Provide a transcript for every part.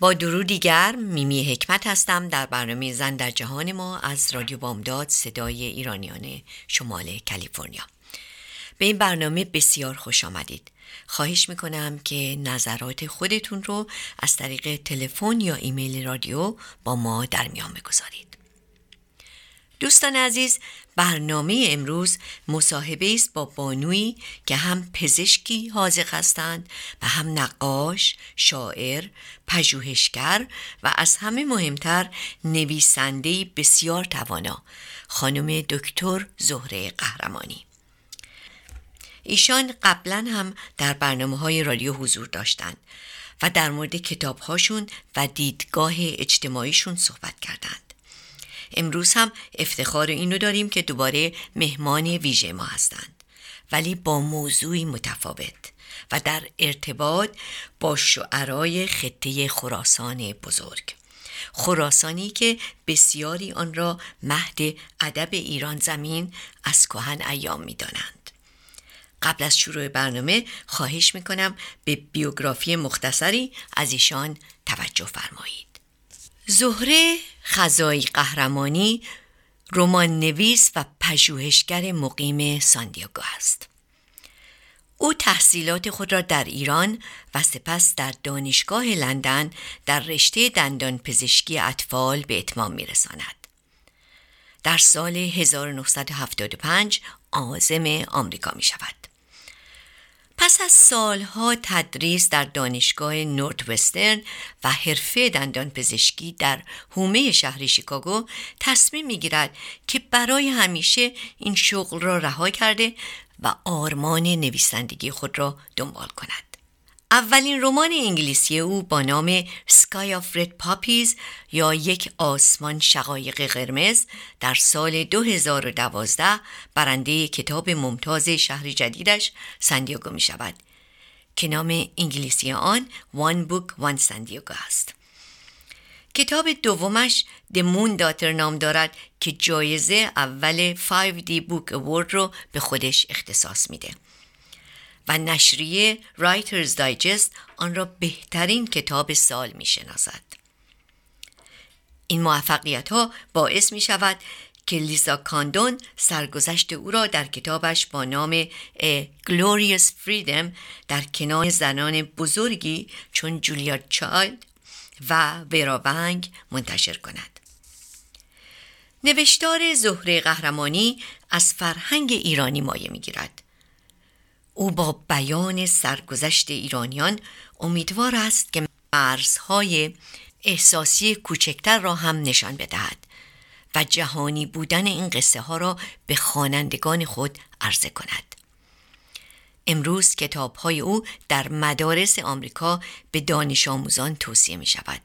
با درو دیگر میمی حکمت هستم در برنامه زن در جهان ما از رادیو بامداد صدای ایرانیان شمال کالیفرنیا. به این برنامه بسیار خوش آمدید. خواهش می‌کنم که نظرات خودتون رو از طریق تلفن یا ایمیل رادیو با ما در میان بگذارید. دوستان عزیز برنامه امروز مصاحبه است با بانویی که هم پزشکی حاضق هستند و هم نقاش، شاعر، پژوهشگر و از همه مهمتر نویسنده بسیار توانا خانم دکتر زهره قهرمانی. ایشان قبلا هم در برنامه های رادیو حضور داشتند و در مورد کتاب هاشون و دیدگاه اجتماعیشون صحبت کردند. امروز هم افتخار اینو داریم که دوباره مهمان ویژه ما هستند. ولی با موضوعی متفاوت و در ارتباط با شعرای خطه خراسان بزرگ. خراسانی که بسیاری آن را مهد ادب ایران زمین از کهن ایام می‌دانند. قبل از شروع برنامه خواهش می‌کنم به بیوگرافی مختصری از ایشان توجه فرمایید. زهره خزایی قهرمانی رمان نویس و پژوهشگر مقیم ساندیاگو است. او تحصیلات خود را در ایران و سپس در دانشگاه لندن در رشته دندان پزشکی اطفال به اتمام میرساند. در سال 1975 آزم آمریکا می شود. پس از سالها تدریس در دانشگاه نورت وسترن و حرفه دندان پزشکی در هومه شهر شیکاگو تصمیم می‌گیرد که برای همیشه این شغل را رها کرده و آرمان نویسندگی خود را دنبال کند. اولین رمان انگلیسی او با نام Sky of Red Poppies یا یک آسمان شقایق قرمز در سال 2012 برنده کتاب ممتاز شهر جدیدش سندیاگو می شود که نام انگلیسی آن One Book One سندیاگو است. کتاب دومش The Moon Daughter نام دارد که جایزه اول 5D Book Award رو به خودش اختصاص میده. و نشریه رایترز دایجست آن را بهترین کتاب سال می شناسد. این موفقیت ها باعث می شود که لیزا کاندون سرگذشت او را در کتابش با نام Glorious Freedom در کنار زنان بزرگی چون جولیا چایلد و ونگ منتشر کند. نوشتار زهره قهرمانی از فرهنگ ایرانی مایه می‌گیرد او با بیان سرگذشت ایرانیان امیدوار است که مرزهای احساسی کوچکتر را هم نشان بدهد و جهانی بودن این قصه ها را به خوانندگان خود عرضه کند. امروز کتاب های او در مدارس آمریکا به دانش آموزان توصیه می شود.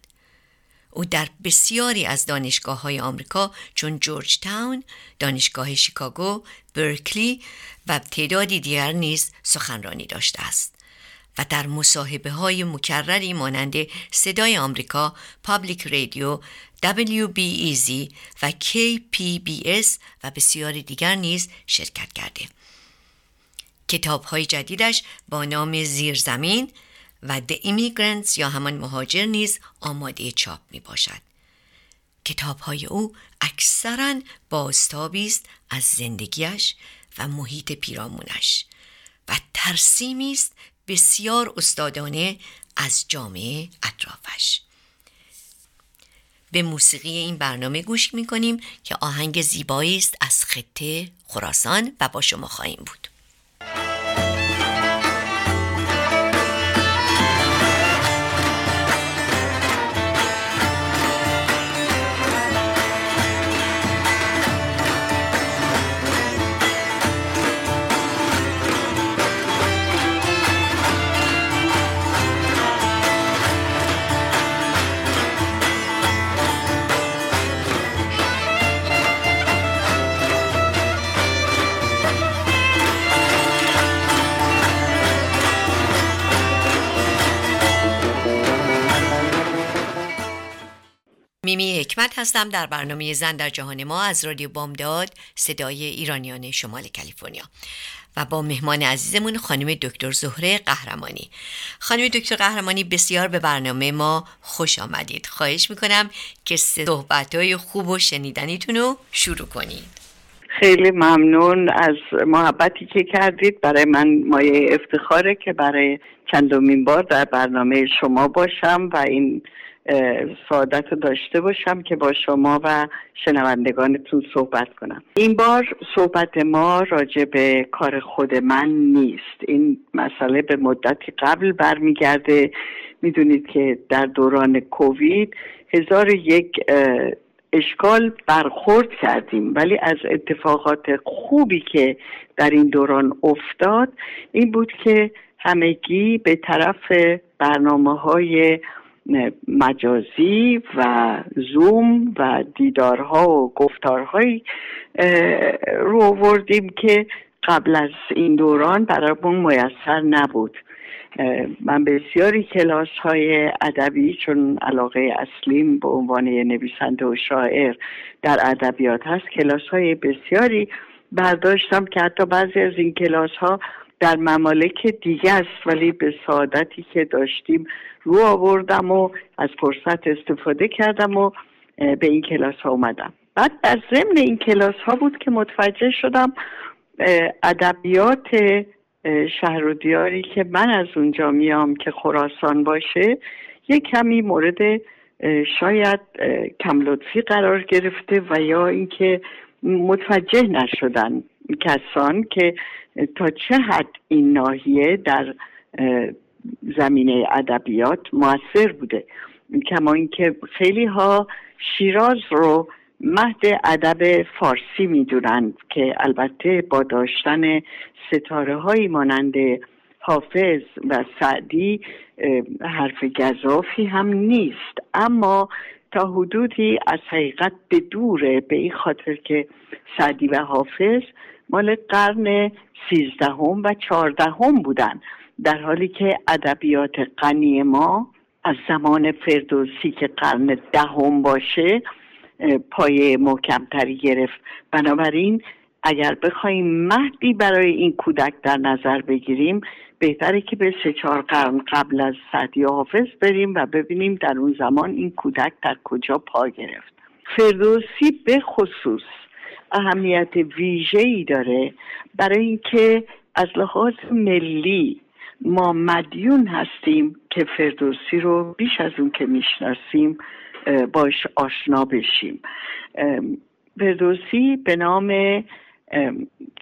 او در بسیاری از دانشگاه های آمریکا چون جورج تاون، دانشگاه شیکاگو، برکلی و تعدادی دیگر نیز سخنرانی داشته است و در مصاحبه های مکرری مانند صدای آمریکا، پابلیک رادیو، WBEZ و KPBS و بسیاری دیگر نیز شرکت کرده. کتاب های جدیدش با نام زیرزمین و The Immigrants یا همان مهاجر نیز آماده چاپ می باشد. کتاب های او اکثرا بازتابی است از زندگیش و محیط پیرامونش و ترسیمی است بسیار استادانه از جامعه اطرافش به موسیقی این برنامه گوش می کنیم که آهنگ زیبایی است از خطه خراسان و با شما خواهیم بود حکمت هستم. در برنامه زن در جهان ما از رادیو بامداد صدای ایرانیان شمال کالیفرنیا و با مهمان عزیزمون خانم دکتر زهره قهرمانی. خانم دکتر قهرمانی بسیار به برنامه ما خوش آمدید. خواهش می‌کنم که صحبت های خوب و شنیدنیتون رو شروع کنید. خیلی ممنون از محبتی که کردید. برای من مایه افتخاره که برای چندمین بار در برنامه شما باشم و این سعادت رو داشته باشم که با شما و شنوندگانتون صحبت کنم. این بار صحبت ما راجع به کار خود من نیست. این مسئله به مدتی قبل برمیگرده. می‌دونید که در دوران کووید هزار یک اشکال برخورد کردیم. ولی از اتفاقات خوبی که در این دوران افتاد این بود که همگی به طرف برنامه های مجازی و زوم و دیدارها و گفتارهایی رو آوردیم که قبل از این دوران برامون میسر نبود. من بسیاری کلاس های ادبی چون علاقه اصلیم به عنوان نویسنده و شاعر در ادبیات هست کلاس های بسیاری برداشتم که حتی بعضی از این کلاس ها در ممالک دیگه است ولی به سعادتی که داشتیم رو آوردم و از فرصت استفاده کردم و به این کلاس ها اومدم. بعد در ضمن این کلاس ها بود که متوجه شدم ادبیات شهر و دیاری که من از اونجا میام که خراسان باشه یک کمی مورد شاید کم لطفی قرار گرفته و یا اینکه متوجه نشدن کسان که تا چه حد این ناحیه در زمینه ادبیات موثر بوده کما اینکه خیلی ها شیراز رو مهد ادب فارسی می‌دونند که البته با داشتن ستاره هایی مانند حافظ و سعدی حرف گذافی هم نیست. اما تا حدودی از حقیقت به دوره به این خاطر که سعدی و حافظ مال قرن سیزدهم و چهاردهم بودن در حالی که ادبیات غنی ما از زمان فردوسی که قرن دهم باشه پایه محکمتری گرفت. بنابراین اگر بخوایم مهدی برای این کودک در نظر بگیریم بهتره که به سه چهار قرن قبل از سعدی حافظ بریم و ببینیم در اون زمان این کودک در کجا پا گرفت. فردوسی به خصوص اهمیت ویژه ای داره برای اینکه از لحاظ ملی ما مدیون هستیم که فردوسی رو بیش از اون که می‌شناسیم باش آشنا بشیم. فردوسی به نام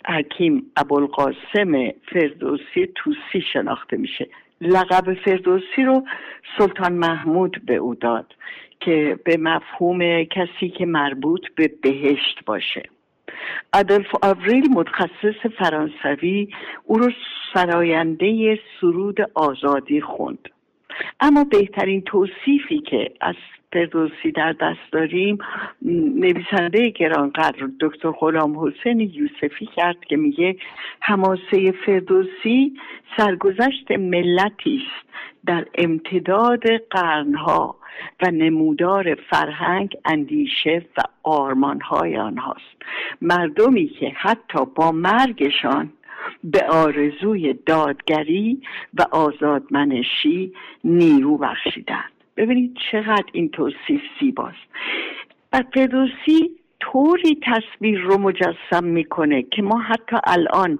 حکیم ابوالقاسم فردوسی توسی شناخته میشه. لقب فردوسی رو سلطان محمود به او داد که به مفهوم کسی که مربوط به بهشت باشه. ادلف آوریل متخصص فرانسوی او رو سراینده سرود آزادی خوند. اما بهترین توصیفی که از فردوسی در دست داریم نویسنده گرانقدر دکتر غلام حسین یوسفی کرد که میگه حماسه فردوسی سرگذشت ملتی است در امتداد قرنها و نمودار فرهنگ اندیشه و آرمانهای آنهاست. مردمی که حتی با مرگشان به آرزوی دادگری و آزادمنشی نیرو بخشیدند. ببینید چقدر این توصیف زیباست. و فردوسی طوری تصویر رو مجسم می‌کنه که ما حتی الان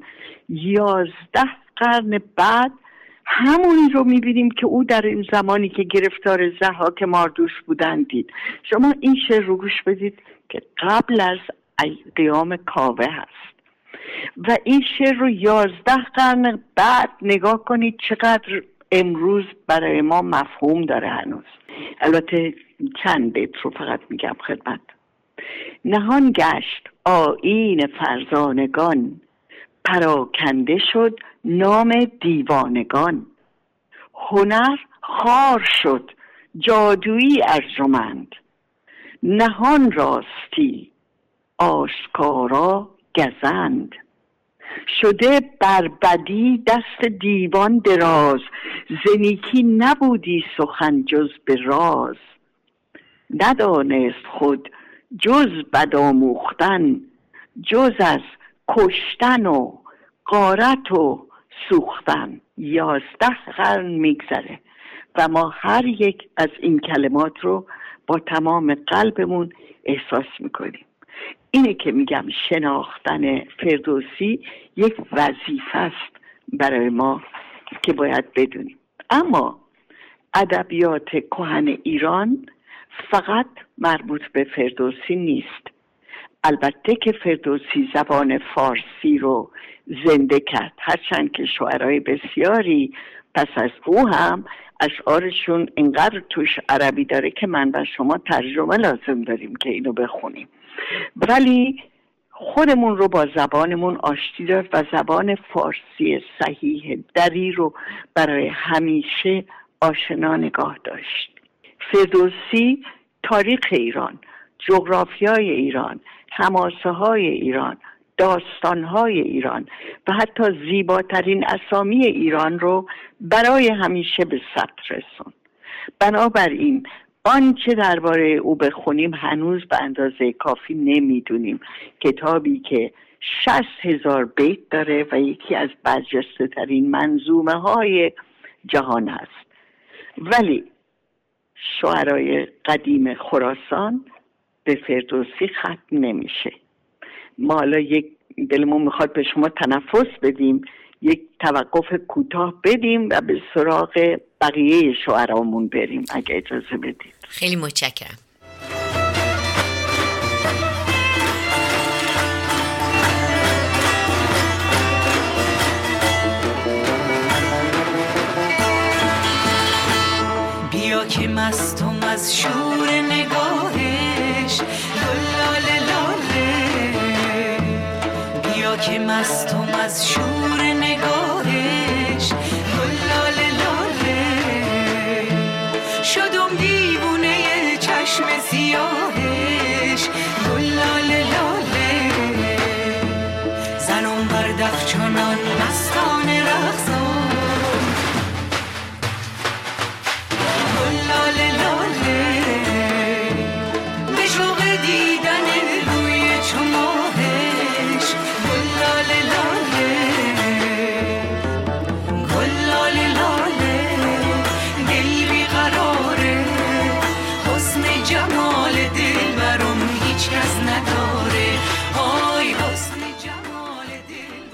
یازده قرن بعد همونی رو می‌بینیم که او در این زمانی که گرفتار زحاک ماردوش بودن دید. شما این شعر رو گوش بدید که قبل از قیام کاوه هست. و این شعر رو یازده قرن بعد نگاه کنید چقدر امروز برای ما مفهوم داره هنوز. البته چند بیت رو فقط میگم خدمت. نهان گشت آین فرزانگان پراکنده شد نام دیوانگان. هنر خار شد جادویی ارجمند. نهان راستی آشکارا گزند. شده بر بدی دست دیوان دراز زنیکی نبودی سخن جز به راز. ندانست خود جز بدآموختن جز از کشتن و قارت و سوختن. یازده قرن میگذره و ما هر یک از این کلمات رو با تمام قلبمون احساس می‌کنیم. اینه که میگم شناختن فردوسی یک وظیفه است برای ما که باید بدونیم. اما ادبیات کهن ایران فقط مربوط به فردوسی نیست. البته که فردوسی زبان فارسی رو زنده کرد. هرچند که شعرهای بسیاری پس از او هم اشعارشون انقدر توش عربی داره که من و شما ترجمه لازم داریم که اینو بخونیم. ولی خودمون رو با زبانمون آشتی داد و زبان فارسی صحیح دری رو برای همیشه آشنا نگاه داشت. فردوسی تاریخ ایران جغرافیای ایران هماسه های ایران داستان های ایران و حتی زیباترین اسامی ایران رو برای همیشه به ثبت رسون. بنابراین آنچه درباره او بخونیم هنوز به اندازه کافی نمی‌دونیم. کتابی که شست هزار بیت داره و یکی از برجسته ترین منظومه های جهان هست ولی شعرهای قدیم خراسان به فردوسی ختم نمیشه. ما حالا یک دلمون می‌خواد به شما تنفس بدیم یک توقف کوتاه بدیم و به سراغ بقیه شعرامون بریم اگه اجازه بدید. خیلی متشکرم. بیا که مستم از شور نگاهش لاله لاله. بیا که مستم از شور سیاهش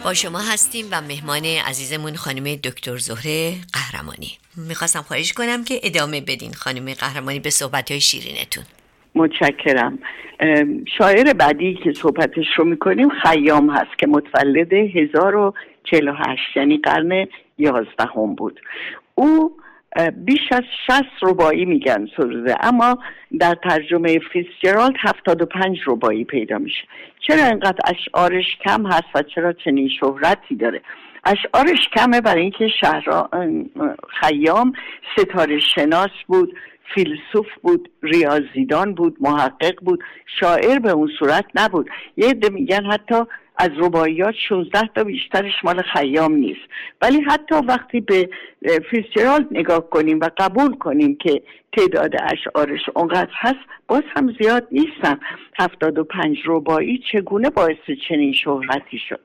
با شما هستیم و مهمان عزیزمون خانم دکتر زهره قهرمانی. می‌خواستم خواهش کنم که ادامه بدین خانم قهرمانی به صحبت های شیرینتون. متشکرم. شاعر بعدی که صحبتش رو می‌کنیم خیام هست که متولد 1048 یعنی قرن یازدهم بود. او بیش از 60 ربایی میگن سروده. اما در ترجمه فیسجرالد 75 ربایی پیدا میشه. چرا اینقدر اشعارش کم هست و چرا چنین شهرتی داره؟ اشعارش کمه برای اینکه شهرا خیام ستاره شناس بود فیلسوف بود ریاضیدان بود محقق بود شاعر به اون صورت نبود. یه عده میگن حتی از رباعیات 16 تا بیشترش مال خیام نیست. ولی حتی وقتی به فیتزجرالد نگاه کنیم و قبول کنیم که تعداد اشعارش اونقدر هست باز هم زیاد نیستن. 75 رباعی چگونه باعث چنین شهرتی شد؟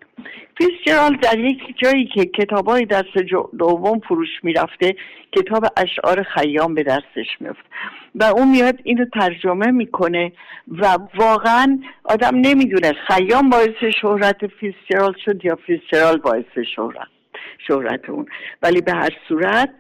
فیتزجرالد در یک جایی که کتاب های دست دوم فروش می‌رفته کتاب اشعار خیام به دستش میفته و اون میاد اینو ترجمه می‌کنه و واقعا آدم نمی‌دونه خیام باعث شهرت فیتزجرالد شد یا فیتزجرالد باعث شهرت شهرت اون. ولی به هر صورت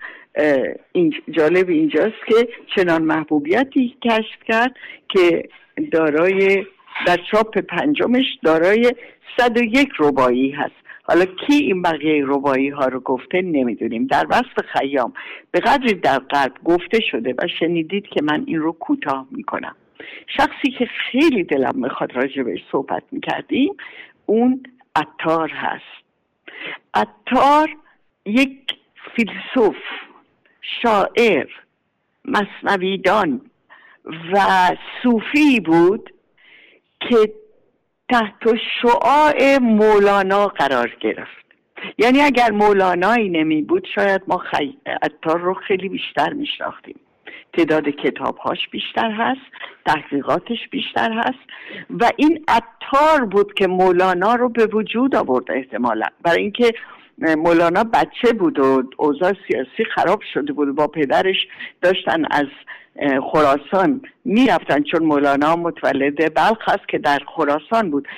این جالب اینجاست که چنان محبوبیتی کشف کرد که دارای در چاپ پنجمش دارای 101 ربایی هست. حالا کی این بقیه ربایی ها رو گفته نمی‌دونیم. در وصف خیام به قدری در قلب گفته شده و شنیدید که من این رو کوتاه می‌کنم. شخصی که خیلی دلم می‌خواد راجع بهش صحبت می‌کردیم اون عطار هست. عطار یک فیلسوف شاعر مصنویدان و صوفی بود که تحت شعاع مولانا قرار گرفت. یعنی اگر مولانایی نمی بود شاید ما خی... عطار رو خیلی بیشتر میشناختیم. تعداد کتابهاش بیشتر هست تحقیقاتش بیشتر هست و این عطار بود که مولانا رو به وجود آورد احتمالا. برای اینکه مولانا بچه بود و اوضاع سیاسی خراب شده بود با پدرش داشتن از خراسان می‌رفتن چون مولانا متولد بلخ است که در خراسان بود.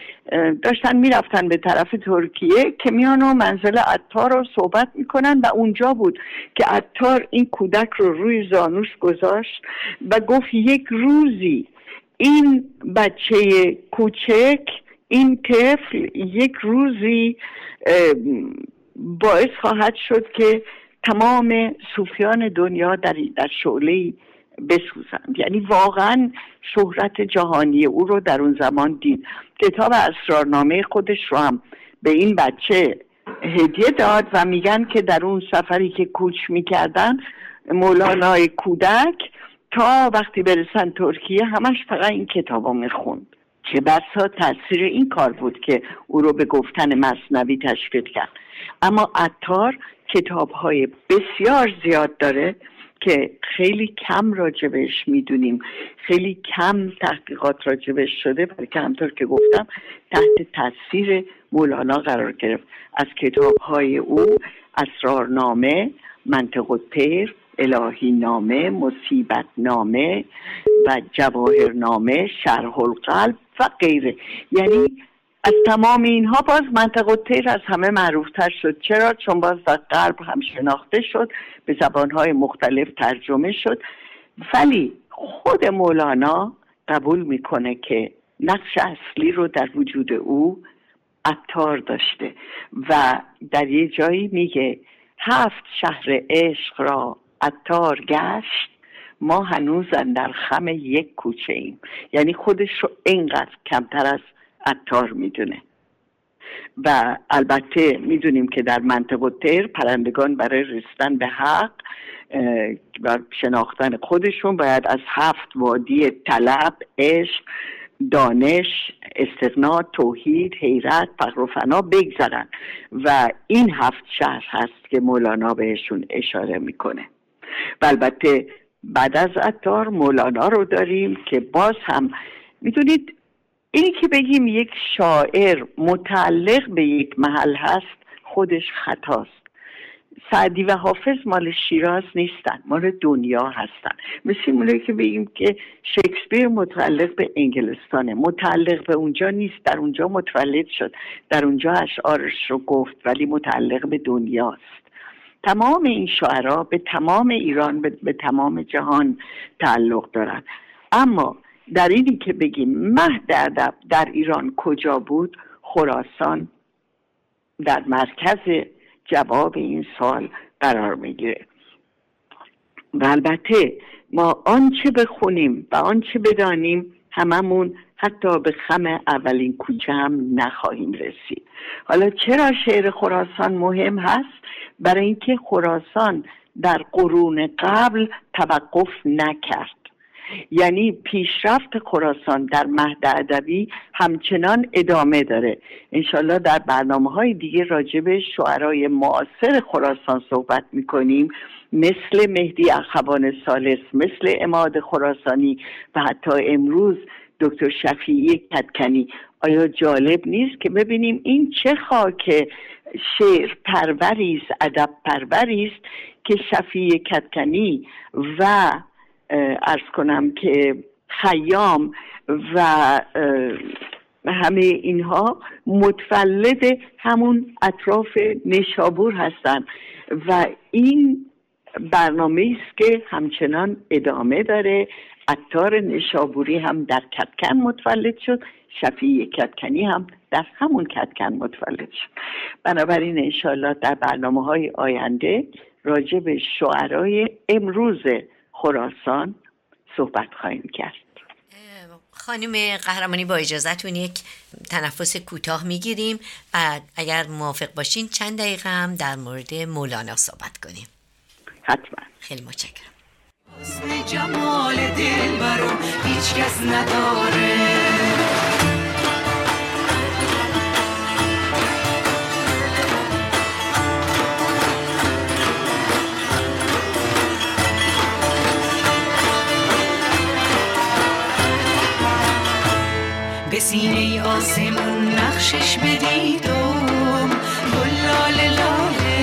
داشتن می‌رفتن به طرف ترکیه که میان و منزل عطار رو صحبت می‌کنن و اونجا بود که عطار این کودک رو روی زانوش گذاشت و گفت یک روزی این بچه کوچک این طفل یک روزی باعث خواهد شد که تمام صوفیان دنیا در, در شعله بسوزند یعنی واقعا شهرت جهانی او رو در اون زمان دید. کتاب اسرارنامه خودش رو هم به این بچه هدیه داد و میگن که در اون سفری که کوچ می‌کردن مولانای کودک تا وقتی برسن ترکیه همش فقط این کتاب رو می‌خوند. که بسا تاثیر این کار بود که او رو به گفتن مصنوی تشویق کرد. اما عطار کتاب های بسیار زیاد داره. که خیلی کم راجبش می‌دونیم. خیلی کم تحقیقات راجبش شده ولی که همطور که گفتم تحت تاثیر مولانا قرار گرفت. از کتاب های او اسرارنامه منطق و تیر الهی نامه مصیبت نامه و جواهر نامه شرح القلب و غیره. یعنی از تمام اینها باز منطق و تیر از همه معروفتر شد. چرا؟ چون باز در غرب هم شناخته شد به زبانهای مختلف ترجمه شد. ولی خود مولانا قبول می‌کنه که نقش اصلی رو در وجود او عطار داشته و در یه جایی میگه هفت شهر عشق را عطار گشت ما هنوز در خم یک کوچه ایم. یعنی خودش رو اینقدر کمتر از عطار می‌دونه. و البته می‌دونیم که در منطقه تر پرندگان برای رسیدن به حق و شناختن خودشون باید از هفت وادی طلب عشق دانش استغنا توحید حیرت فقر و فنا بگذرن و این هفت شهر هست که مولانا بهشون اشاره می‌کنه. و البته بعد از عطار مولانا رو داریم که باز هم می‌دونید این که بگیم یک شاعر متعلق به یک محل هست خودش خطاست. سعدی و حافظ مال شیراز نیستن مال دنیا هستن. مثل اونه که بگیم که شکسپیر متعلق به انگلستانه متعلق به اونجا نیست در اونجا متولد شد در اونجا اشعارش رو گفت ولی متعلق به دنیاست. تمام این شعرها به تمام ایران به, به تمام جهان تعلق دارند اما در اینی که بگیم مهد ادب در ایران کجا بود خراسان در مرکز جواب این سال قرار می‌گیره. و البته ما آنچه بخونیم و آنچه بدانیم هممون حتی به خم اولین کوچه هم نخواهیم رسید. حالا چرا شعر خراسان مهم هست؟ برای اینکه خراسان در قرون قبل توقف نکرد. یعنی پیشرفت خراسان در مهد ادبی همچنان ادامه داره. انشالله در برنامه های دیگه راجب شعرهای معاصر خراسان صحبت می‌کنیم. مثل مهدی اخوان سالس مثل اماد خراسانی و حتی امروز دکتر شفیعی کتکنی. آیا جالب نیست که ببینیم این چه خاک شعر پروری است ادب پروری است که شفیع کتکنی و ارز کنم که خیام و همه اینها متولد همون اطراف نشابور هستند و این برنامه است که همچنان ادامه داره. عطار نشابوری هم در کتکن متولد شد شفیع کتکنی هم در همون کتکن متولد شد. بنابراین انشالله در برنامه های آینده راجع به شعرهای امروز خراسان صحبت خواهیم کرد. خانم قهرمانی با اجازتون یک تنفس کوتاه می‌گیریم بعد اگر موافق باشین چند دقیقه هم در مورد مولانا صحبت کنیم. حتما. خیلی متشکرم. جمال دل برو هیچ کس نداره. سینه آسمون نقشش بدیدم گل لاله لاله.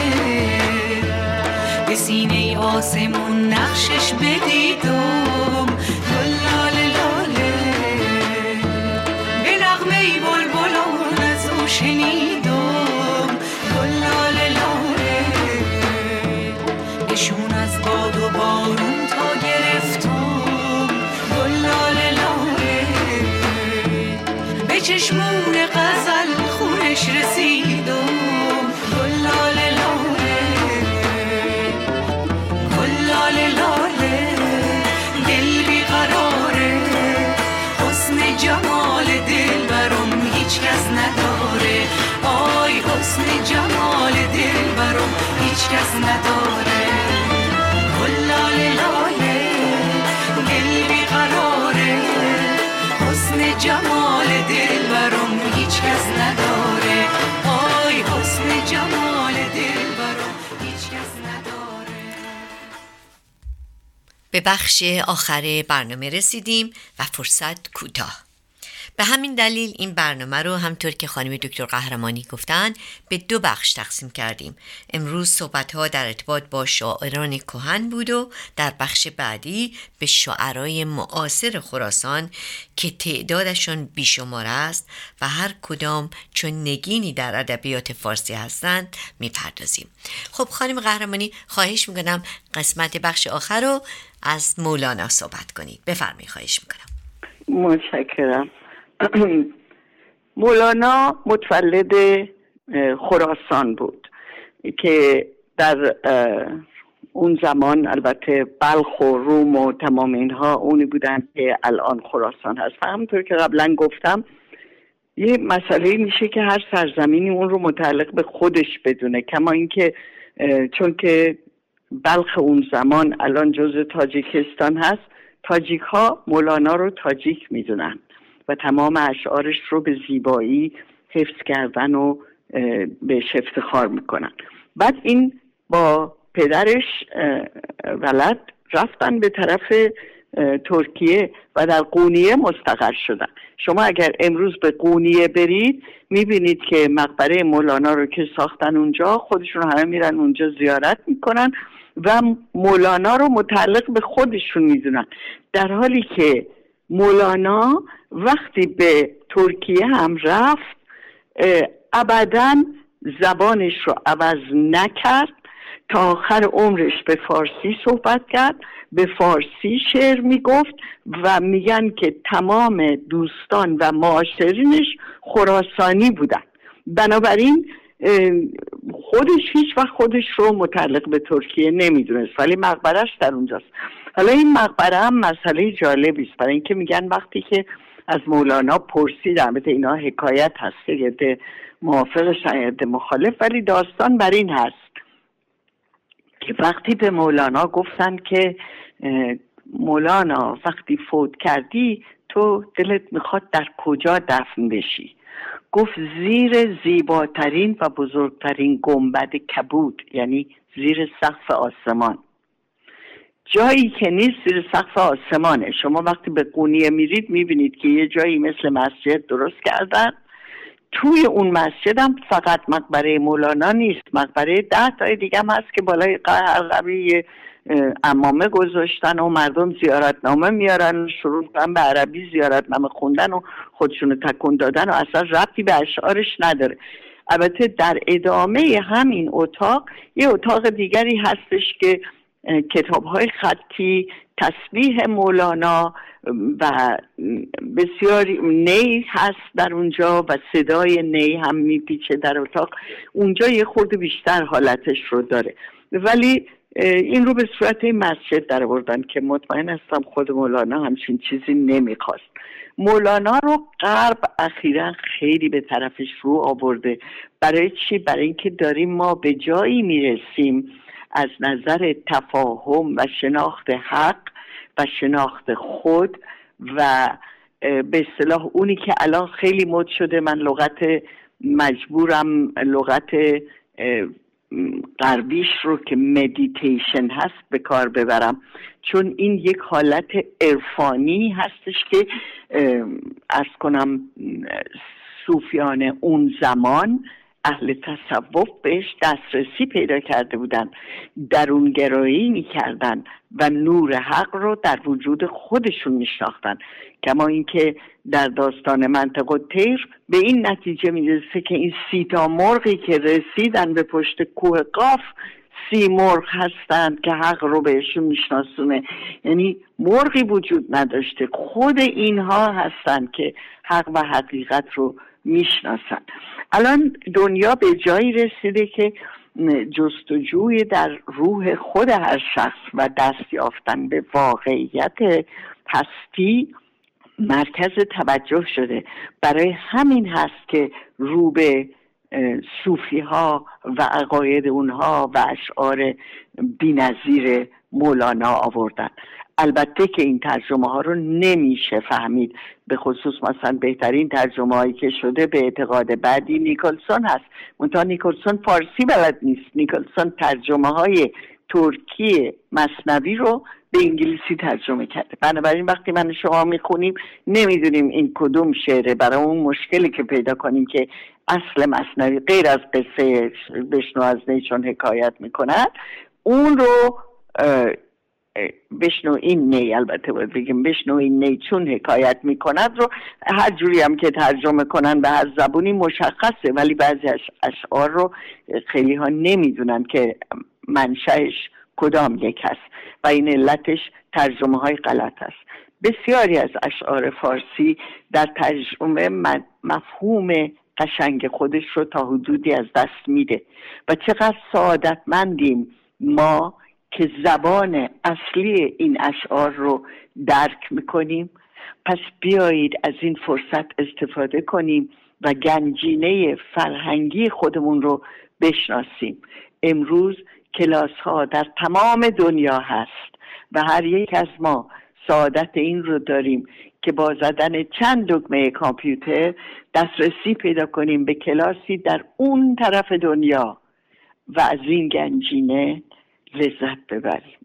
به سینه آسمون نقشش بدیدم به چشمون غزل خونش رسیدم گل لاله گل لاله لاله دل بیقراره حسن جمال دل برام هیچ کس نداره. آی حسن جمال دل برام هیچ کس نداره. به بخش آخر برنامه رسیدیم و فرصت کوتاه. به همین دلیل این برنامه رو همطور که خانم دکتر قهرمانی گفتن به دو بخش تقسیم کردیم. امروز صحبت ها در ارتباط با شاعران کهن بود و در بخش بعدی به شاعرای معاصر خراسان که تعدادشان بیشمار است و هر کدام چون نگینی در ادبیات فارسی هستند می‌پردازیم. خب خانم قهرمانی خواهش می‌کنم قسمت بخش آخر رو از مولانا صحبت کنید. بفرمایید خواهش می‌کنم. متشکرم. مولانا متولد خراسان بود که در اون زمان البته بلخ و روم و تمام اینها اونی بودن که الان خراسان هست. و همونطور که قبلا گفتم یه مسئله میشه که هر سرزمینی اون رو متعلق به خودش بدونه. کما اینکه چون که بلخ اون زمان الان جز تاجیکستان هست تاجیک ها مولانا رو تاجیک می‌دونن. و تمام اشعارش رو به زیبایی حفظ کردن و بهش افتخار می‌کنن. بعد این با پدرش ولد رفتن به طرف ترکیه و در قونیه مستقر شدن. شما اگر امروز به قونیه برید می‌بینید که مقبره مولانا رو که ساختن اونجا خودشون همه میرن اونجا زیارت می‌کنن و مولانا رو متعلق به خودشون می‌دونن. در حالی که مولانا وقتی به ترکیه هم رفت ابدا زبانش رو عوض نکرد. تا آخر عمرش به فارسی صحبت کرد به فارسی شعر می‌گفت و میگن که تمام دوستان و معاشرینش خراسانی بودن. بنابراین خودش هیچ وقت خودش رو متعلق به ترکیه نمی‌دونست ولی مقبرش در اونجاست. حالا این مقبره هم مسئله جالبی است. برای اینکه میگن وقتی که از مولانا پرسید البته اینا حکایت هست یه موافق شاید مخالف ولی داستان بر این هست که وقتی به مولانا گفتن که مولانا وقتی فوت کردی تو دلت می‌خواد در کجا دفن بشی؟ گفت زیر زیباترین و بزرگترین گنبد کبود یعنی زیر سقف آسمان. جایی که نیست زیر سقف آسمانه. شما وقتی به قونیه میرید می‌بینید که یه جایی مثل مسجد درست کردن. توی اون مسجد هم فقط مقبره مولانا نیست. مقبره ده تای دیگه هم هست که بالای هر قبری امامه گذاشتن و مردم زیارتنامه میارن شروع کنن به عربی زیارتنامه خوندن و خودشونو تکون دادن و اصلا ربطی به اشعارش نداره. البته در ادامه همین اتاق یه اتاق دیگری هستش که کتاب های خطی تسبیح مولانا و بسیاری نی هست در اونجا و صدای نی هم میپیچه در اتاق. اونجا یه خورده بیشتر حالتش رو داره. ولی این رو به صورت مسجد در بردن که مطمئن هستم خود مولانا همچین چیزی نمی‌خواست. مولانا رو غرب اخیرا خیلی به طرفش رو آورده. برای چی؟ برای اینکه داریم ما به جایی می‌رسیم از نظر تفاهم و شناخت حق و شناخت خود و به اصطلاح اونی که الان خیلی مد شده. من لغت مجبورم لغت غربیش رو که مدیتیشن هست به کار ببرم. چون این یک حالت عرفانی هستش که ارز کنم صوفیان اون زمان اهل تصوف بهش دسترسی پیدا کرده بودن درونگرایی می‌کردن و نور حق رو در وجود خودشون میشناختن. کما اینکه در داستان منطقه تیر به این نتیجه می‌رسه که این سیتا مرغی که رسیدن به پشت کوه قاف سی مرغ هستند که حق رو بهشون میشناسونه. یعنی مرغی وجود نداشته. خود اینها هستند که حق و حقیقت رو می‌شناسن الان دنیا به جایی رسیده که جستجوی در روح خود هر شخص و دست یافتن به واقعیت هستی مرکز توجه شده. برای همین هست که رو به صوفی ها و عقاید اونها و اشعار بینظیر مولانا آوردن. البته که این ترجمه ها رو نمیشه فهمید. به خصوص مثلا بهترین ترجمه هایی که شده به اعتقاد بعدی نیکلسون هست. منتها نیکلسون فارسی بلد نیست. نیکلسون ترجمه های ترکی مصنوی رو به انگلیسی ترجمه کرده. بنابراین وقتی من شما می‌خونیم نمی‌دونیم این کدوم شعره. برای اون مشکلی که پیدا کنیم که اصل مصنوی غیر از قصه بشنو از نیچون حکایت می‌کند اون رو بشنو این نی البته باید بگیم بشنو این نی چون حکایت می‌کند رو هر جوری هم که ترجمه کنن به هر زبونی مشخصه ولی بعضی اشعار رو خیلی ها نمی‌دونن که منشأش کدام یک هست و این علتش ترجمه های غلط است. بسیاری از اشعار فارسی در ترجمه مفهوم قشنگ خودش رو تا حدودی از دست میده و چقدر سعادتمندیم ما که زبان اصلی این اشعار رو درک می‌کنیم. پس بیایید از این فرصت استفاده کنیم و گنجینه فرهنگی خودمون رو بشناسیم. امروز کلاس ها در تمام دنیا هست و هر یک از ما سعادت این رو داریم که با زدن چند دکمه کامپیوتر دسترسی پیدا کنیم به کلاسی در اون طرف دنیا و از این گنجینه لذت ببریم.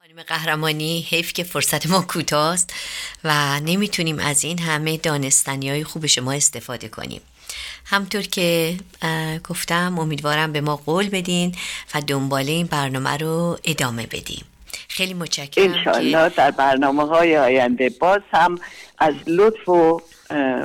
خانم قهرمانی حیف که فرصت ما کوتاست و نمی‌تونیم از این همه دانستنی های خوب شما استفاده کنیم. همطور که گفتم امیدوارم به ما قول بدین و دنبال این برنامه رو ادامه بدیم. خیلی متشکرم انشالله در برنامه های آینده باز هم از لطف و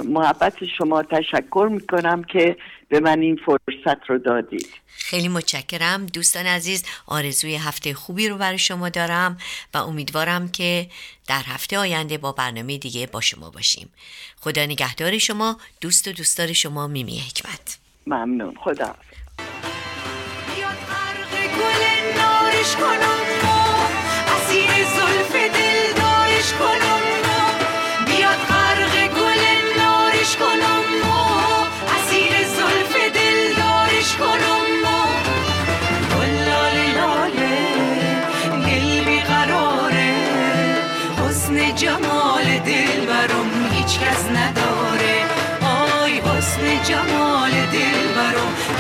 محبت شما تشکر می‌کنم که به من این فرصت رو دادید. خیلی متشکرم. دوستان عزیز آرزوی هفته خوبی رو برای شما دارم و امیدوارم که در هفته آینده با برنامه دیگه با شما باشیم. خدا نگهدار شما. دوست و دوستدار شما میمی حکمت. ممنون. خدا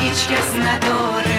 هیچ کس نداره